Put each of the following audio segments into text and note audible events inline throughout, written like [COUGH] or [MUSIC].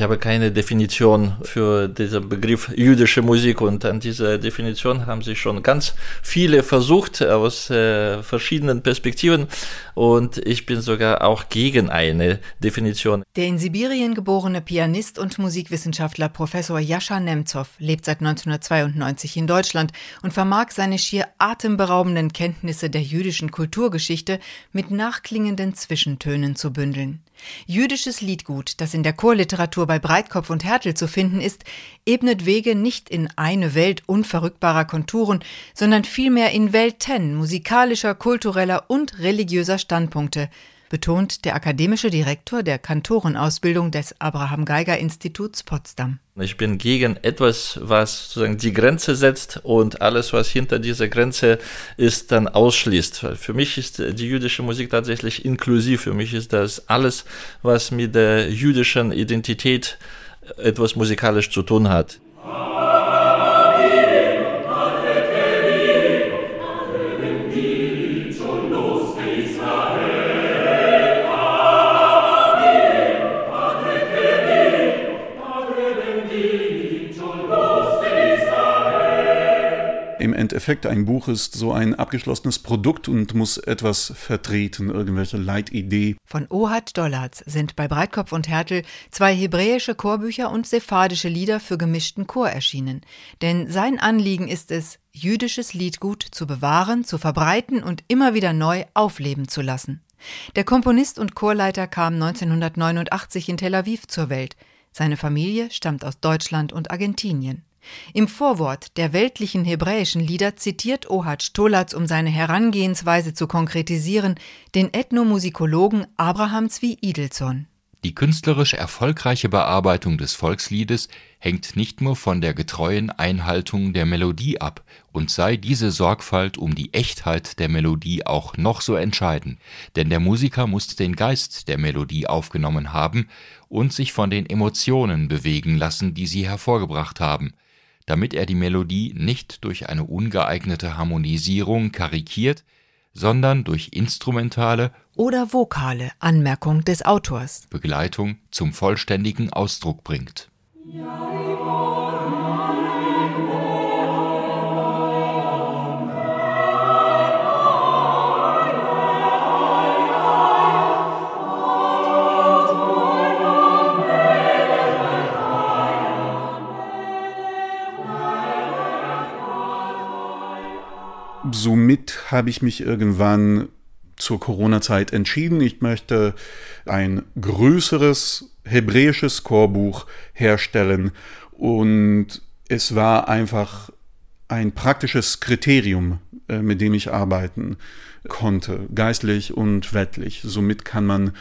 Ich habe keine Definition für diesen Begriff jüdische Musik und an dieser Definition haben sich schon ganz viele versucht aus äh, verschiedenen Perspektiven und ich bin sogar auch gegen eine Definition. Der in Sibirien geborene Pianist und Musikwissenschaftler Professor Jascha Nemtsov lebt seit 1992 in Deutschland und vermag seine schier atemberaubenden Kenntnisse der jüdischen Kulturgeschichte mit nachklingenden Zwischentönen zu bündeln. Jüdisches Liedgut, das in der Chorliteratur bei Breitkopf und Hertel zu finden ist, ebnet Wege nicht in eine Welt unverrückbarer Konturen, sondern vielmehr in Welten musikalischer, kultureller und religiöser Standpunkte, betont der akademische Direktor der Kantorenausbildung des Abraham Geiger Instituts Potsdam. Ich bin gegen etwas, was sozusagen die Grenze setzt und alles, was hinter dieser Grenze ist, dann ausschließt. Für mich ist die jüdische Musik tatsächlich inklusiv. Für mich ist das alles, was mit der jüdischen Identität etwas musikalisch zu tun hat. Endeffekt ein Buch ist so ein abgeschlossenes Produkt und muss etwas vertreten, irgendwelche Leitidee. Von Ohad Dollatz sind bei Breitkopf und Hertel zwei hebräische Chorbücher und sephardische Lieder für gemischten Chor erschienen. Denn sein Anliegen ist es, jüdisches Liedgut zu bewahren, zu verbreiten und immer wieder neu aufleben zu lassen. Der Komponist und Chorleiter kam 1989 in Tel Aviv zur Welt. Seine Familie stammt aus Deutschland und Argentinien. Im Vorwort der weltlichen hebräischen Lieder zitiert Ohad Stolatz, um seine Herangehensweise zu konkretisieren, den Ethnomusikologen Abraham Zvi Idelson. Die künstlerisch erfolgreiche Bearbeitung des Volksliedes hängt nicht nur von der getreuen Einhaltung der Melodie ab, und sei diese Sorgfalt um die Echtheit der Melodie auch noch so entscheidend, denn der Musiker muss den Geist der Melodie aufgenommen haben und sich von den Emotionen bewegen lassen, die sie hervorgebracht haben damit er die Melodie nicht durch eine ungeeignete Harmonisierung karikiert, sondern durch instrumentale oder vokale Anmerkung des Autors Begleitung zum vollständigen Ausdruck bringt. Ja, somit habe ich mich irgendwann zur Corona-Zeit entschieden, ich möchte ein größeres hebräisches Chorbuch herstellen. Und es war einfach ein praktisches Kriterium, äh, mit dem ich arbeiten konnte, geistlich und weltlich. Somit kann man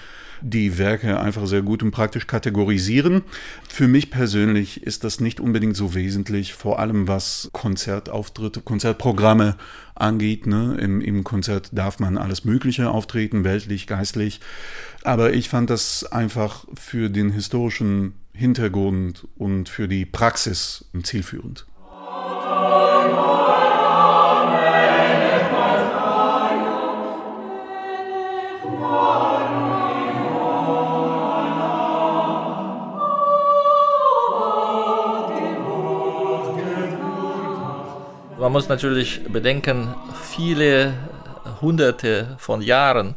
die Werke einfach sehr gut und praktisch kategorisieren. Für mich persönlich ist das nicht unbedingt so wesentlich, vor allem was Konzertauftritte, Konzertprogramme angeht. Ne? Im, Im Konzert darf man alles Mögliche auftreten, weltlich, geistlich. Aber ich fand das einfach für den historischen Hintergrund und für die Praxis zielführend. Man muss natürlich bedenken, viele hunderte von Jahren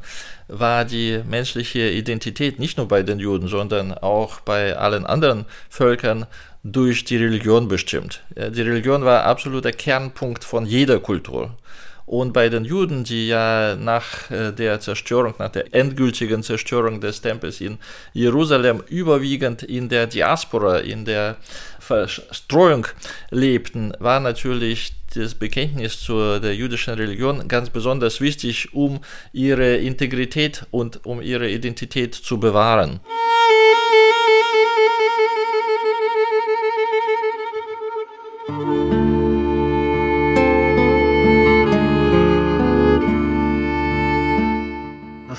war die menschliche Identität nicht nur bei den Juden, sondern auch bei allen anderen Völkern durch die Religion bestimmt. Die Religion war absoluter Kernpunkt von jeder Kultur. Und bei den Juden, die ja nach äh, der Zerstörung, nach der endgültigen Zerstörung des Tempels in Jerusalem überwiegend in der Diaspora, in der Verstreuung lebten, war natürlich das Bekenntnis zu der jüdischen Religion ganz besonders wichtig, um ihre Integrität und um ihre Identität zu bewahren.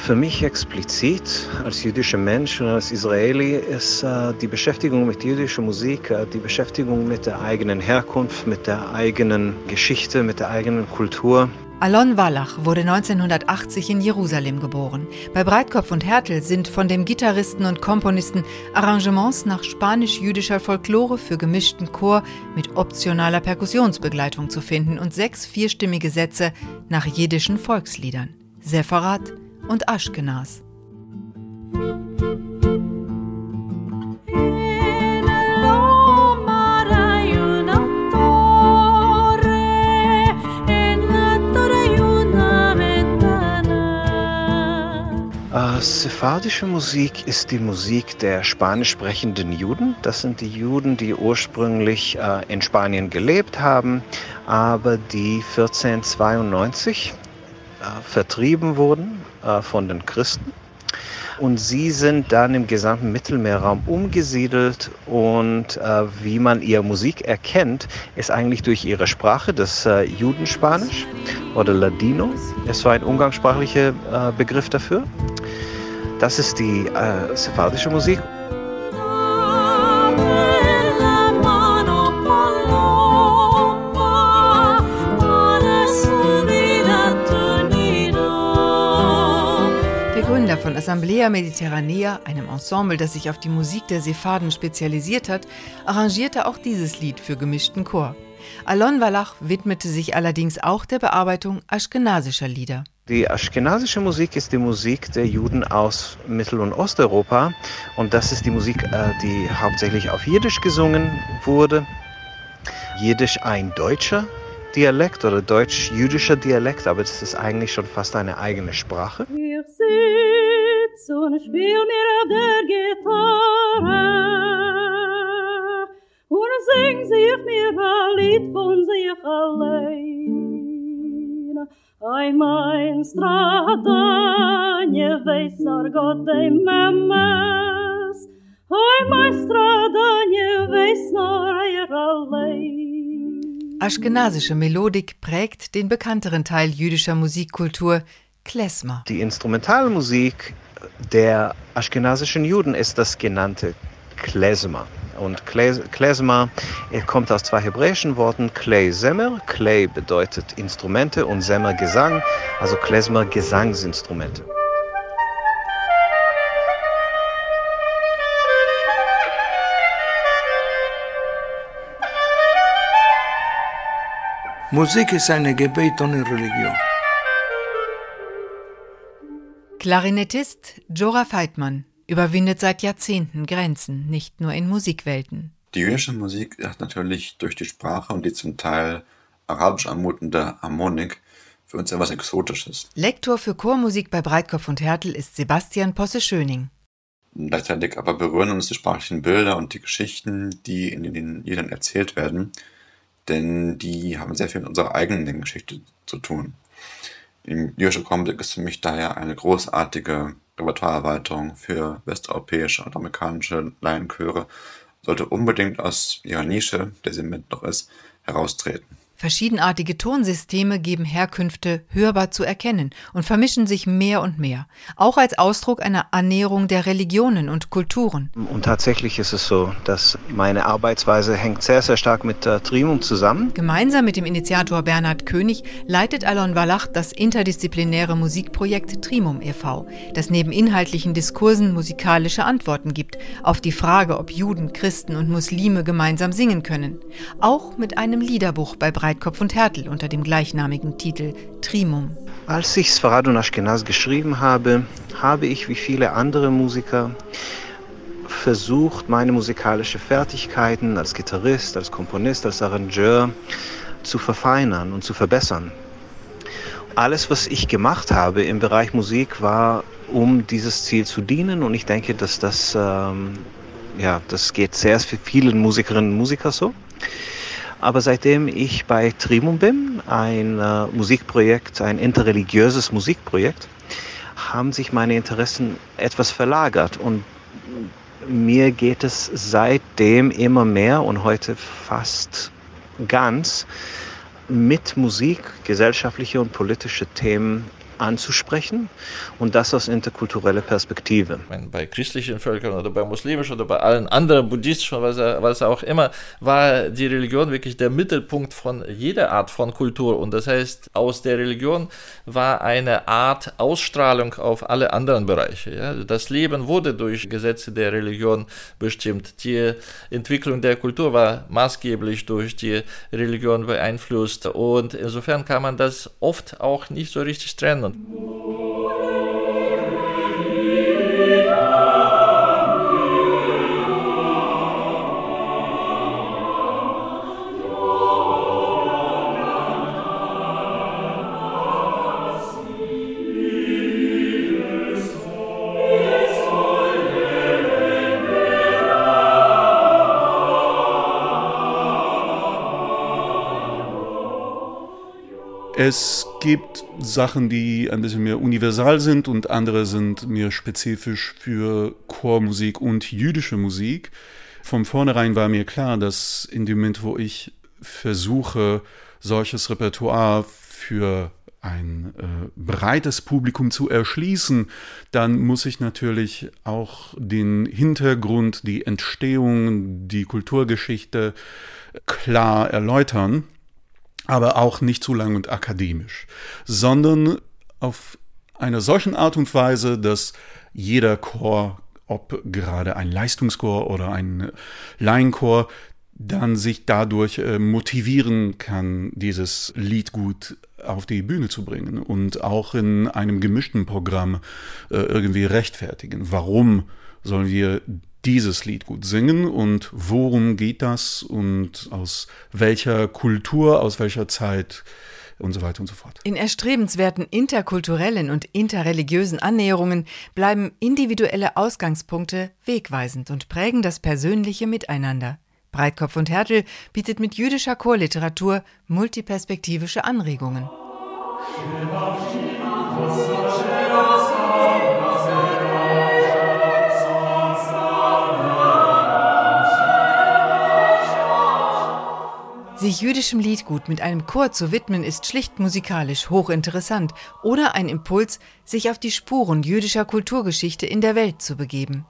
Für mich explizit als jüdischer Mensch und als Israeli ist äh, die Beschäftigung mit jüdischer Musik, äh, die Beschäftigung mit der eigenen Herkunft, mit der eigenen Geschichte, mit der eigenen Kultur Alon Wallach wurde 1980 in Jerusalem geboren. Bei Breitkopf und Hertel sind von dem Gitarristen und Komponisten Arrangements nach spanisch-jüdischer Folklore für gemischten Chor mit optionaler Perkussionsbegleitung zu finden und sechs vierstimmige Sätze nach jiddischen Volksliedern, Sepharat und Aschkenas. Sephardische Musik ist die Musik der spanisch sprechenden Juden. Das sind die Juden, die ursprünglich äh, in Spanien gelebt haben, aber die 1492 äh, vertrieben wurden äh, von den Christen. Und sie sind dann im gesamten Mittelmeerraum umgesiedelt und äh, wie man ihre Musik erkennt, ist eigentlich durch ihre Sprache, das äh, Judenspanisch oder Ladino. Es war ein umgangssprachlicher äh, Begriff dafür. Das ist die äh, sephardische Musik. Assemblea Mediterranea, einem Ensemble, das sich auf die Musik der Sepharden spezialisiert hat, arrangierte auch dieses Lied für gemischten Chor. Alon Wallach widmete sich allerdings auch der Bearbeitung aschkenasischer Lieder. Die aschkenasische Musik ist die Musik der Juden aus Mittel- und Osteuropa und das ist die Musik, äh, die hauptsächlich auf Jiddisch gesungen wurde. Jiddisch ein deutscher Dialekt oder deutsch-jüdischer Dialekt, aber es ist eigentlich schon fast eine eigene Sprache. Und spiel mir auf der Gitarre und sing sich mir ein Lied von sich allein. Ai mein stradanie weis argot de memes Ai mein stradanie weis nor Aschkenasische Melodik prägt den bekannteren Teil jüdischer Musikkultur, Klezmer. Die Instrumentalmusik der aschkenasischen Juden ist das genannte Klezmer. Und Klezmer kommt aus zwei hebräischen Worten, Klei Semmer. Klei bedeutet Instrumente und Semmer Gesang, also Klezmer Gesangsinstrumente. Musik ist eine Gebet ohne Religion. Klarinettist Jora Feitmann überwindet seit Jahrzehnten Grenzen, nicht nur in Musikwelten. Die jüdische Musik hat natürlich durch die Sprache und die zum Teil arabisch anmutende Harmonik für uns etwas Exotisches. Lektor für Chormusik bei Breitkopf und Hertel ist Sebastian Posse-Schöning. Gleichzeitig aber berühren uns die sprachlichen Bilder und die Geschichten, die in den Liedern erzählt werden, denn die haben sehr viel mit unserer eigenen Geschichte zu tun. Im jüdische Chormusik ist für mich daher eine großartige Repertoireerweiterung für westeuropäische und amerikanische Laienchöre sollte unbedingt aus ihrer Nische, der sie mit noch ist, heraustreten. Verschiedenartige Tonsysteme geben Herkünfte hörbar zu erkennen und vermischen sich mehr und mehr, auch als Ausdruck einer Annäherung der Religionen und Kulturen. Und tatsächlich ist es so, dass meine Arbeitsweise hängt sehr, sehr stark mit äh, Trimum zusammen. Gemeinsam mit dem Initiator Bernhard König leitet Alon Wallach das interdisziplinäre Musikprojekt Trimum e.V., das neben inhaltlichen Diskursen musikalische Antworten gibt auf die Frage, ob Juden, Christen und Muslime gemeinsam singen können. Auch mit einem Liederbuch bei Breitkopf und Hertel unter dem gleichnamigen Titel Trimum. Als ich Sfarad und Ashkenaz geschrieben habe, habe ich wie viele andere Musiker versucht, meine musikalischen Fertigkeiten als Gitarrist, als Komponist, als Arrangeur zu verfeinern und zu verbessern. Alles, was ich gemacht habe im Bereich Musik, war, um dieses Ziel zu dienen und ich denke, dass das, ähm, ja, das geht sehr für viele Musikerinnen und Musiker so. Aber seitdem ich bei Trimum bin, ein äh, Musikprojekt, ein interreligiöses Musikprojekt, haben sich meine Interessen etwas verlagert. Und mir geht es seitdem immer mehr und heute fast ganz mit Musik gesellschaftliche und politische Themen anzusprechen und das aus interkultureller Perspektive. Bei christlichen Völkern oder bei muslimischen oder bei allen anderen buddhistischen, was, was auch immer, war die Religion wirklich der Mittelpunkt von jeder Art von Kultur. Und das heißt, aus der Religion war eine Art Ausstrahlung auf alle anderen Bereiche. Ja? Das Leben wurde durch Gesetze der Religion bestimmt. Die Entwicklung der Kultur war maßgeblich durch die Religion beeinflusst. Und insofern kann man das oft auch nicht so richtig trennen. Oh. Es gibt Sachen, die ein bisschen mehr universal sind und andere sind mehr spezifisch für Chormusik und jüdische Musik. Von vornherein war mir klar, dass in dem Moment, wo ich versuche, solches Repertoire für ein äh, breites Publikum zu erschließen, dann muss ich natürlich auch den Hintergrund, die Entstehung, die Kulturgeschichte klar erläutern aber auch nicht zu lang und akademisch, sondern auf einer solchen Art und Weise, dass jeder Chor, ob gerade ein Leistungschor oder ein Laienchor, dann sich dadurch äh, motivieren kann, dieses Lied gut auf die Bühne zu bringen und auch in einem gemischten Programm äh, irgendwie rechtfertigen. Warum sollen wir dieses Lied gut singen und worum geht das und aus welcher Kultur, aus welcher Zeit und so weiter und so fort. In erstrebenswerten interkulturellen und interreligiösen Annäherungen bleiben individuelle Ausgangspunkte wegweisend und prägen das persönliche Miteinander. Breitkopf und Hertel bietet mit jüdischer Chorliteratur multiperspektivische Anregungen. Sich jüdischem Liedgut mit einem Chor zu widmen, ist schlicht musikalisch hochinteressant oder ein Impuls, sich auf die Spuren jüdischer Kulturgeschichte in der Welt zu begeben.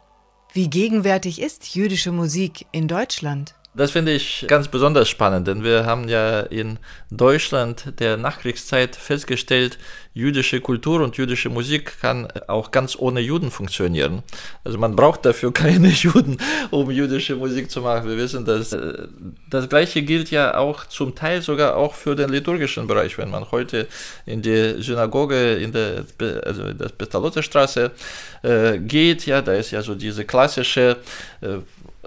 Wie gegenwärtig ist jüdische Musik in Deutschland? Das finde ich ganz besonders spannend, denn wir haben ja in Deutschland der Nachkriegszeit festgestellt, jüdische Kultur und jüdische Musik kann auch ganz ohne Juden funktionieren. Also man braucht dafür [LAUGHS] keine Juden, um jüdische Musik zu machen. Wir wissen, dass äh, das Gleiche gilt ja auch zum Teil sogar auch für den liturgischen Bereich. Wenn man heute in die Synagoge in der, also in der Pestalozzi-Straße äh, geht, ja, da ist ja so diese klassische äh,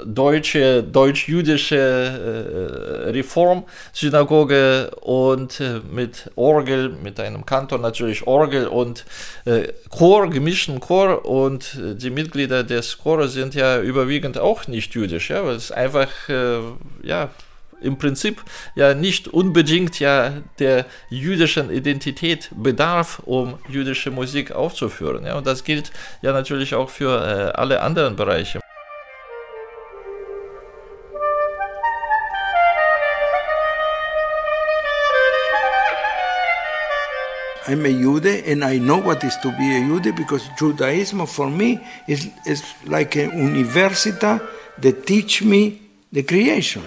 deutsche, deutsch-jüdische äh, Reformsynagoge und äh, mit Orgel, mit einem Kantor natürlich Orgel und äh, Chor, gemischten Chor und äh, die Mitglieder des Chores sind ja überwiegend auch nicht jüdisch, ja, weil es einfach, äh, ja, im Prinzip ja nicht unbedingt ja der jüdischen Identität bedarf, um jüdische Musik aufzuführen. Ja, und das gilt ja natürlich auch für äh, alle anderen Bereiche. I'm a Jude and I know what is to be a Jude because Judaism for me is, is like a universita that teach me the creation.